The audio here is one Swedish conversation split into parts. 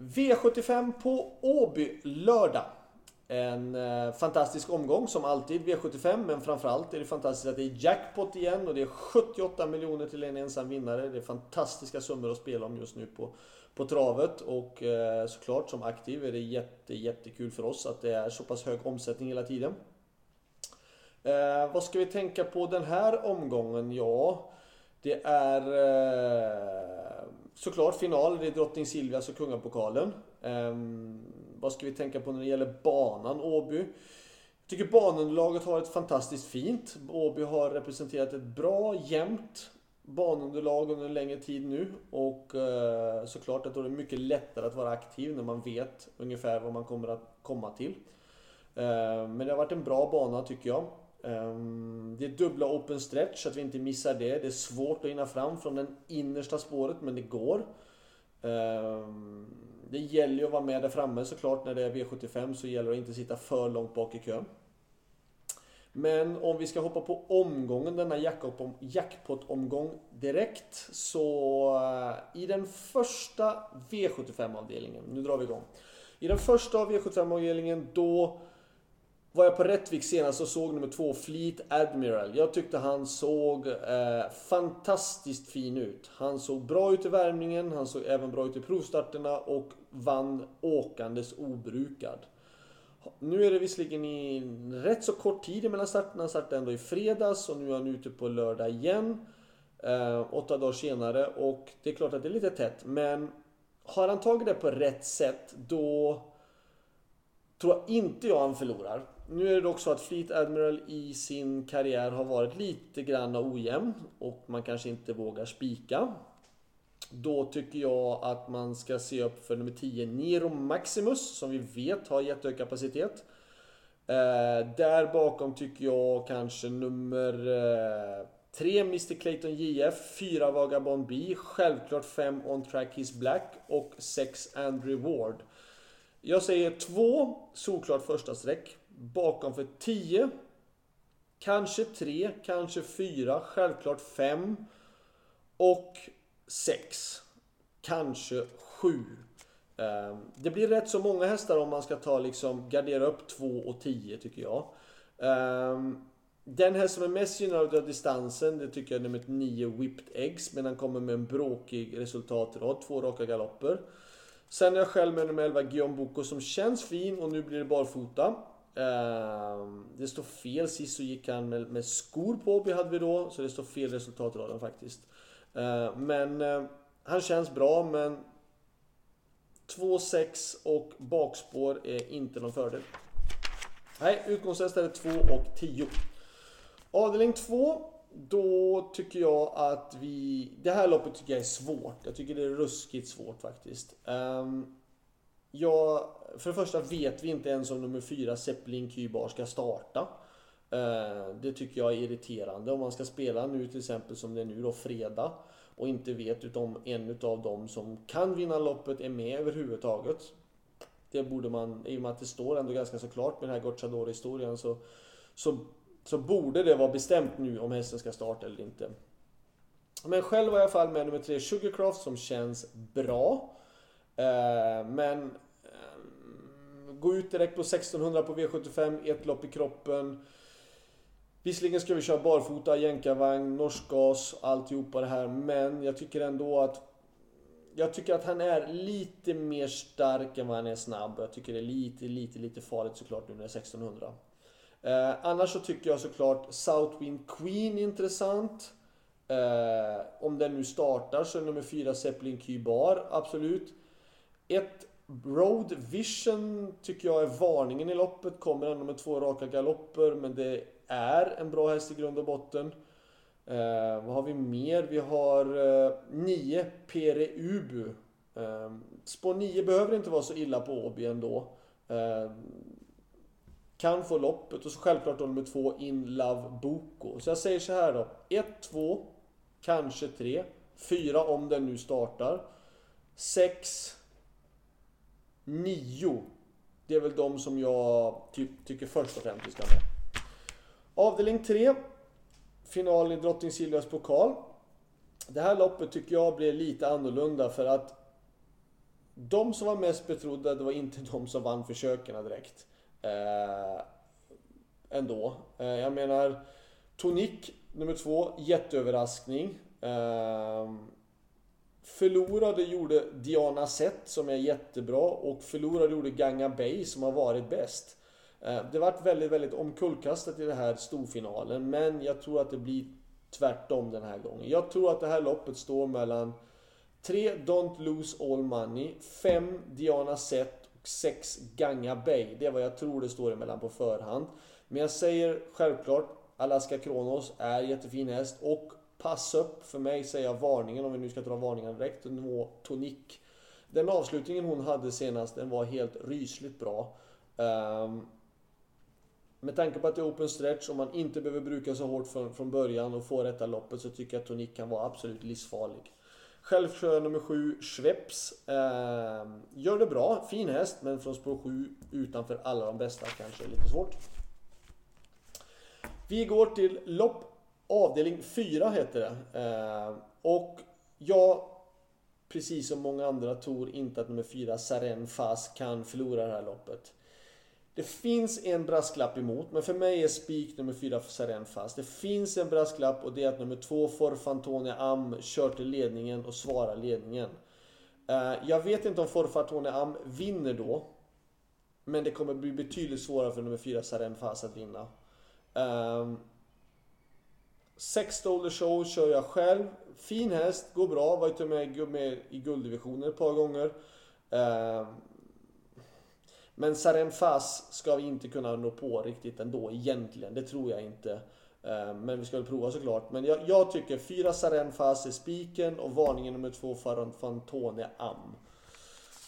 V75 på Åby lördag. En eh, fantastisk omgång som alltid V75 men framförallt är det fantastiskt att det är jackpot igen och det är 78 miljoner till en ensam vinnare. Det är fantastiska summor att spela om just nu på, på travet och eh, såklart som aktiv är det jätte, jättekul för oss att det är så pass hög omsättning hela tiden. Eh, vad ska vi tänka på den här omgången? Ja, det är eh, såklart final. Det är Drottning Silvias och Kungapokalen. Eh, vad ska vi tänka på när det gäller banan Åby? Jag tycker banunderlaget har varit fantastiskt fint. Åby har representerat ett bra, jämnt banunderlag under en längre tid nu. Och eh, såklart att då är det mycket lättare att vara aktiv när man vet ungefär vad man kommer att komma till. Eh, men det har varit en bra bana tycker jag. Ehm, det är dubbla open stretch så att vi inte missar det. Det är svårt att hinna fram från det innersta spåret men det går. Ehm, det gäller ju att vara med där framme såklart. När det är V75 så gäller det att inte sitta för långt bak i kön. Men om vi ska hoppa på omgången, denna jackpot-omgång direkt. Så eh, i den första V75-avdelningen, nu drar vi igång. I den första V75-avdelningen då var jag på Rättvik senast och såg nummer två, Fleet Admiral. Jag tyckte han såg eh, fantastiskt fin ut. Han såg bra ut i värmningen, han såg även bra ut i provstarterna och vann åkandes obrukad. Nu är det visserligen i rätt så kort tid mellan starterna. Han startade ändå i fredags och nu är han ute på lördag igen. Eh, åtta dagar senare och det är klart att det är lite tätt men har han tagit det på rätt sätt då tror jag inte jag han förlorar. Nu är det dock så att Fleet Admiral i sin karriär har varit lite grann ojämn och man kanske inte vågar spika. Då tycker jag att man ska se upp för nummer 10, Nero Maximus, som vi vet har jättehög kapacitet. Eh, där bakom tycker jag kanske nummer 3, eh, Mr Clayton JF, 4 Vagabond B, självklart 5 On Track His Black och 6 Andrew Ward. Jag säger 2, solklart första streck bakom för 10. Kanske 3, kanske 4, självklart 5. Och 6. Kanske 7. Ehm, det blir rätt så många hästar om man ska ta liksom gardera upp 2 och 10 tycker jag. Ehm, den häst som är mest gynnad av distansen, det tycker jag är nummer 9 Whipped Eggs. Men han kommer med en bråkig resultatrad, två raka galopper. Sen är jag själv med nummer 11 Guillaume Boko som känns fin och nu blir det barfota. Ehm, det står fel, sist så gick han med, med skor på, vi hade vi då, så det står fel resultatraden faktiskt. Ehm, men ehm, han känns bra, men 2, 6 och bakspår är inte någon fördel. Nej, utgångshäst är 2 och 10. Avdelning 2, då tycker jag att vi... Det här loppet tycker jag är svårt. Jag tycker det är ruskigt svårt faktiskt. Um, Ja, för det första vet vi inte ens om nummer fyra Zeppelin Kybar ska starta. Eh, det tycker jag är irriterande om man ska spela nu till exempel som det är nu då fredag och inte vet om en utav dem som kan vinna loppet är med överhuvudtaget. Det borde man, i och med att det står ändå ganska så klart med den här Gocciador-historien så, så, så borde det vara bestämt nu om hästen ska starta eller inte. Men själv var jag i alla fall med nummer tre Sugarcraft som känns bra. Eh, men eh, gå ut direkt på 1600 på V75, ett lopp i kroppen. Visserligen ska vi köra barfota, jänkarvagn, norsk gas, alltihopa det här. Men jag tycker ändå att jag tycker att han är lite mer stark än vad han är snabb. Jag tycker det är lite, lite, lite farligt såklart nu när det är 1600. Eh, annars så tycker jag såklart Southwind Queen intressant. Eh, om den nu startar så är nummer 4 Zeppelin Kybar, absolut. Ett Road Vision tycker jag är varningen i loppet. Kommer ändå med två raka galopper, men det är en bra häst i grund och botten. Eh, vad har vi mer? Vi har 9 eh, Pere Ubu. Eh, spår 9 behöver inte vara så illa på Åby ändå. Eh, kan få loppet och så självklart då nummer 2 In Love Boko. Så jag säger så här då. 1, 2, kanske 3. 4 om den nu startar. 6 nio. Det är väl de som jag typ, tycker först och främst vi ska med. Avdelning 3. Final i Drottning Silvias pokal. Det här loppet tycker jag blir lite annorlunda för att de som var mest betrodda, det var inte de som vann försöken direkt. Eh, ändå. Eh, jag menar, Tonic, nummer två, jätteöverraskning. Eh, förlorade gjorde Diana Sett som är jättebra och förlorade gjorde Ganga Bay som har varit bäst. Eh, det vart väldigt, väldigt omkullkastat i den här storfinalen men jag tror att det blir tvärtom den här gången. Jag tror att det här loppet står mellan 3 Don't Lose All Money, 5 Diana Sett och 6 Ganga Bay. Det är vad jag tror det står emellan på förhand. Men jag säger självklart Alaska Kronos är jättefin häst och pass upp för mig säger jag varningen om vi nu ska dra varningen direkt. Nå Tonik. Den avslutningen hon hade senast den var helt rysligt bra. Um, med tanke på att det är open stretch och man inte behöver bruka så hårt från, från början och få rätta loppet så tycker jag att Tonik kan vara absolut livsfarlig. Själv kör jag nummer 7 Schweppes. Eh, gör det bra, fin häst men från spår 7 utanför alla de bästa kanske lite svårt. Vi går till lopp avdelning 4 heter det. Eh, och jag, precis som många andra, tror inte att nummer 4 Saren Fas kan förlora det här loppet. Det finns en brasklapp emot, men för mig är spik nummer 4 Saren fast. Det finns en brasklapp och det är att nummer 2 Forfantone Am kör till ledningen och svarar ledningen. Eh, jag vet inte om Forfantone Am vinner då. Men det kommer bli betydligt svårare för nummer 4 Saren Fas att vinna. Ehm, Sex Dollar Show kör jag själv. Fin häst, går bra. Varit med, med i gulddivisionen ett par gånger. Ehm, men Saren Fas ska vi inte kunna nå på riktigt ändå egentligen. Det tror jag inte. Eh, men vi ska väl prova såklart. Men jag, jag tycker 4 Saren Fas är spiken och varningen nummer 2 Fantone Am.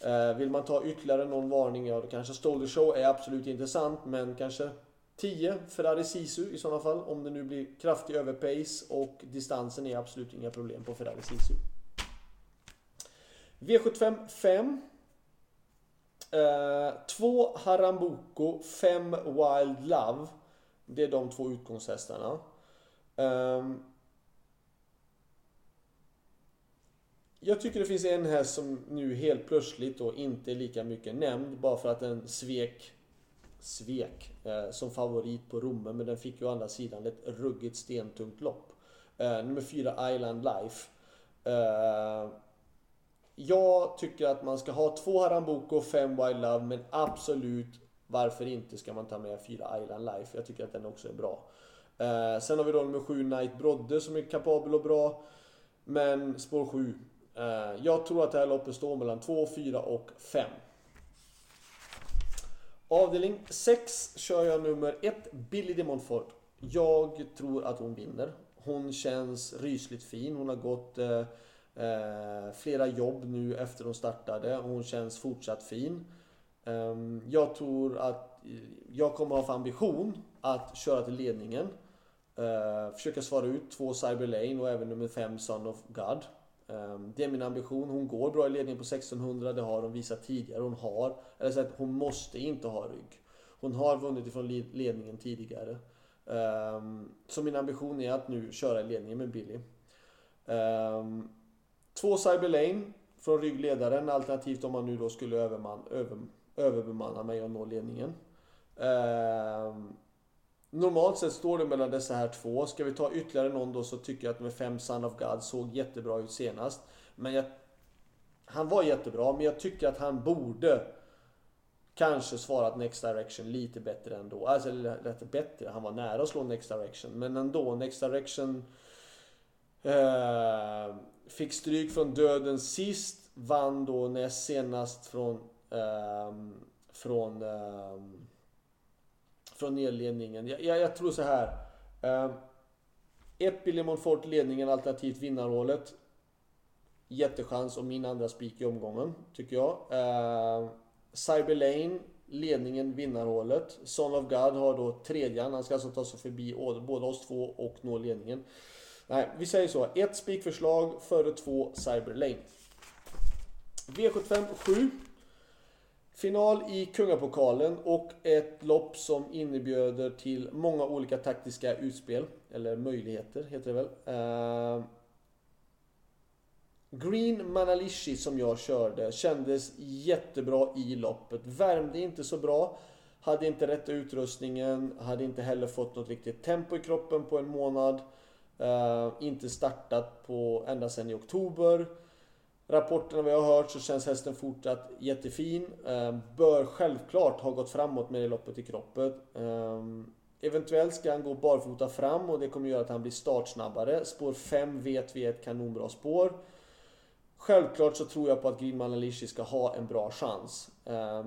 Eh, vill man ta ytterligare någon varning, ja då kanske Stolder Show är absolut intressant. Men kanske 10 Ferrari Sisu i sådana fall. Om det nu blir kraftig överpace och distansen är absolut inga problem på Ferrari Sisu. V75 5. Eh, Harambuco, 5, Wild Love. Det är de två utgångshästarna. Eh, jag tycker det finns en häst som nu helt plötsligt då inte är lika mycket nämnd bara för att den svek svek eh, som favorit på Romme men den fick ju å andra sidan ett ruggigt stentungt lopp. Eh, nummer 4 Island Life. Eh, jag tycker att man ska ha två Harambuco och fem Wild Love, men absolut varför inte ska man ta med fyra Island Life. Jag tycker att den också är bra. Sen har vi då nummer 7, Night Brodde som är kapabel och bra. Men spår 7. Jag tror att det här loppet står mellan 2, 4 och 5. Avdelning 6 kör jag nummer 1, Billy de Montfort. Jag tror att hon vinner. Hon känns rysligt fin. Hon har gått eh, Eh, flera jobb nu efter hon startade och hon känns fortsatt fin. Eh, jag tror att jag kommer ha för ambition att köra till ledningen. Eh, försöka svara ut två Cyber Lane och även nummer 5 Son of God. Ehm, det är min ambition. Hon går bra i ledningen på 1600, det har hon visat tidigare. Hon har, eller så att hon måste inte ha rygg. Hon har vunnit ifrån ledningen tidigare. Ehm, så min ambition är att nu köra i ledningen med Billy. Ehm, två Två Cyberlane från ryggledaren alternativt om man nu då skulle överman, över, överbemanna mig och nå ledningen. Normalt sett står det mellan dessa här två. Ska vi ta ytterligare någon då så tycker jag att med 5 Son of God såg jättebra ut senast. Men jag, han var jättebra men jag tycker att han borde kanske svarat Next Direction lite bättre ändå. Alltså lite bättre, han var nära att slå Next Direction. Men ändå, Next Direction eh, Fick stryk från döden sist. Vann då näst senast från... Eh, från... eh, från nedledningen. Jag, jag, jag, tror så här. Eh, ett Billy Monfort ledningen alternativt vinnarhålet. Jättechans och min andra spik i omgången, tycker jag. Eh, Cyber Lane, ledningen, vinnarhålet. Son of God har då tredjan. Han ska alltså ta sig förbi både oss två och nå ledningen. Nej, vi säger så. Ett spikförslag före två Cyber Lane. V75 7. Final i Kungapokalen och ett lopp som inbjuder till många olika taktiska utspel. Eller möjligheter heter det väl. Uh, Green Manalishi som jag körde kändes jättebra i loppet. Värmde inte så bra. Hade inte rätta utrustningen. Hade inte heller fått något riktigt tempo i kroppen på en månad. Uh, inte startat på ända sedan i oktober. Rapporterna vi har hört så känns hästen fortsatt jättefin. Eh, bör självklart ha gått framåt med det loppet i kroppen. Eh, eventuellt ska han gå barfota fram och det kommer göra att han blir startsnabbare. Spår 5 vet vi är ett kanonbra spår. Självklart så tror jag på att Greenman Alishi ska ha en bra chans. Eh,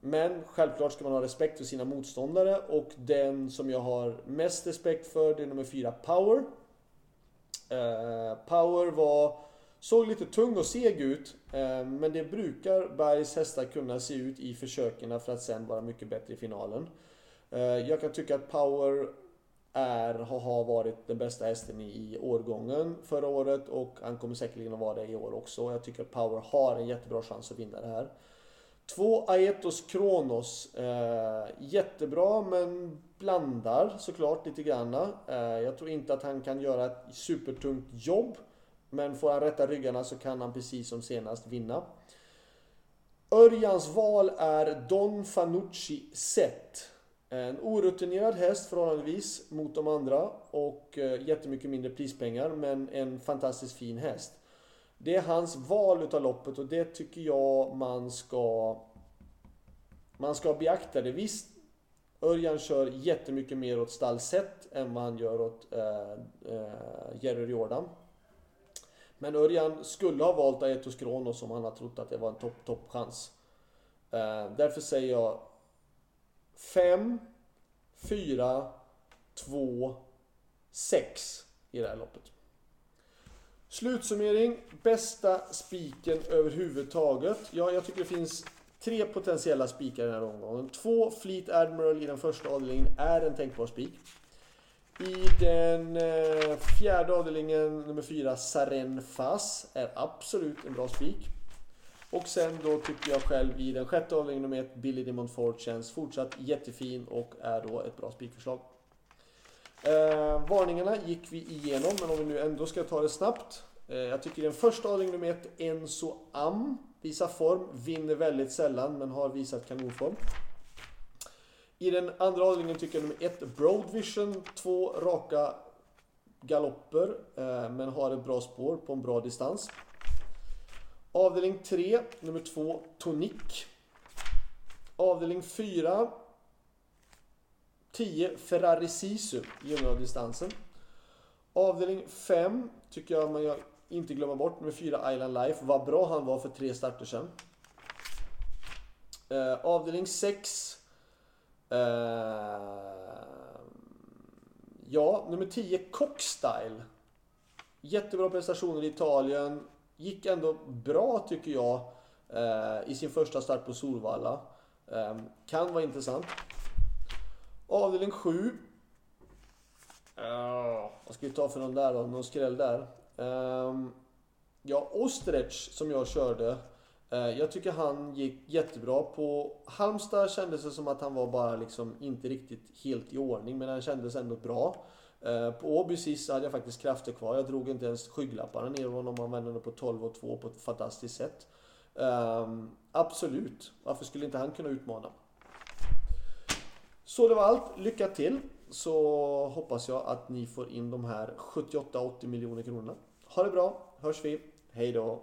men självklart ska man ha respekt för sina motståndare och den som jag har mest respekt för det är nummer 4 Power. Power var, såg lite tung och seg ut eh, men det brukar Bergs hästar kunna se ut i försöken för att sen vara mycket bättre i finalen. Eh, jag kan tycka att Power är, har varit den bästa hästen i årgången förra året och han kommer säkerligen att vara det i år också. Jag tycker att Power har en jättebra chans att vinna det här. Två Aetos Kronos. Eh, jättebra men blandar såklart lite granna. Eh, jag tror inte att han kan göra ett supertungt jobb. Men får han rätta ryggarna så kan han precis som senast vinna. Örjans val är Don Fanucci Set. En orutinerad häst förhållandevis mot de andra och eh, jättemycket mindre prispengar men en fantastiskt fin häst. Det är hans val utav loppet och det tycker jag man ska man ska beakta det. Visst, Örjan kör jättemycket mer åt stallset än vad han gör åt eh, eh, Jerry Jordan. Men Örjan skulle ha valt Aetos Kronos om han har trott att det var en topp, topp chans. Eh, därför säger jag 5, 4, 2, 6 i det här loppet. Slutsummering. Bästa spiken överhuvudtaget. Ja, jag tycker det finns tre potentiella spikar i den här omgången. Två Fleet Admiral i den första avdelningen är en tänkbar spik. I den eh, fjärde avdelningen, nummer fyra, Saren Fas, är absolut en bra spik. Och sen då tycker jag själv i den sjätte avdelningen nummer ett, Billy de Montfort känns fortsatt jättefin och är då ett bra spikförslag. Eh, varningarna gick vi igenom, men om vi nu ändå ska ta det snabbt. Eh, jag tycker den första avdelningen nummer ett, Enzo Am, visar form, vinner väldigt sällan men har visat kanonform. I den andra avdelningen tycker jag nummer ett, Broad Vision, två raka galopper eh, men har ett bra spår på en bra distans. Avdelning 3, nummer 2, Tonic. Avdelning 4, 10, Ferrari Sisu, juniordistansen. Avdelning 5 tycker jag man inte glömmer bort, nummer 4, Island Life. Vad bra han var för tre starter sedan. Eh, avdelning 6. Eh, ja, nummer 10, Cockstyle. Jättebra prestationer i Italien gick ändå bra tycker jag eh, i sin första start på Solvalla. Eh, kan vara intressant. Avdelning 7. Uh, vad ska vi ta för någon där då? Någon skräll där? Um, ja, Ostrec som jag körde. Eh, jag tycker han gick jättebra. På Halmstad kändes det som att han var bara liksom inte riktigt helt i ordning. Men han kändes ändå bra. Eh, på Åby sist hade jag faktiskt krafter kvar. Jag drog inte ens skygglapparna ner honom. Han vände på 12 och 2 på ett fantastiskt sätt. Ehm, absolut. Varför skulle inte han kunna utmana? Så det var allt. Lycka till! Så hoppas jag att ni får in de här 78-80 miljoner kronorna. Ha det bra! Hörs vi! Hej då!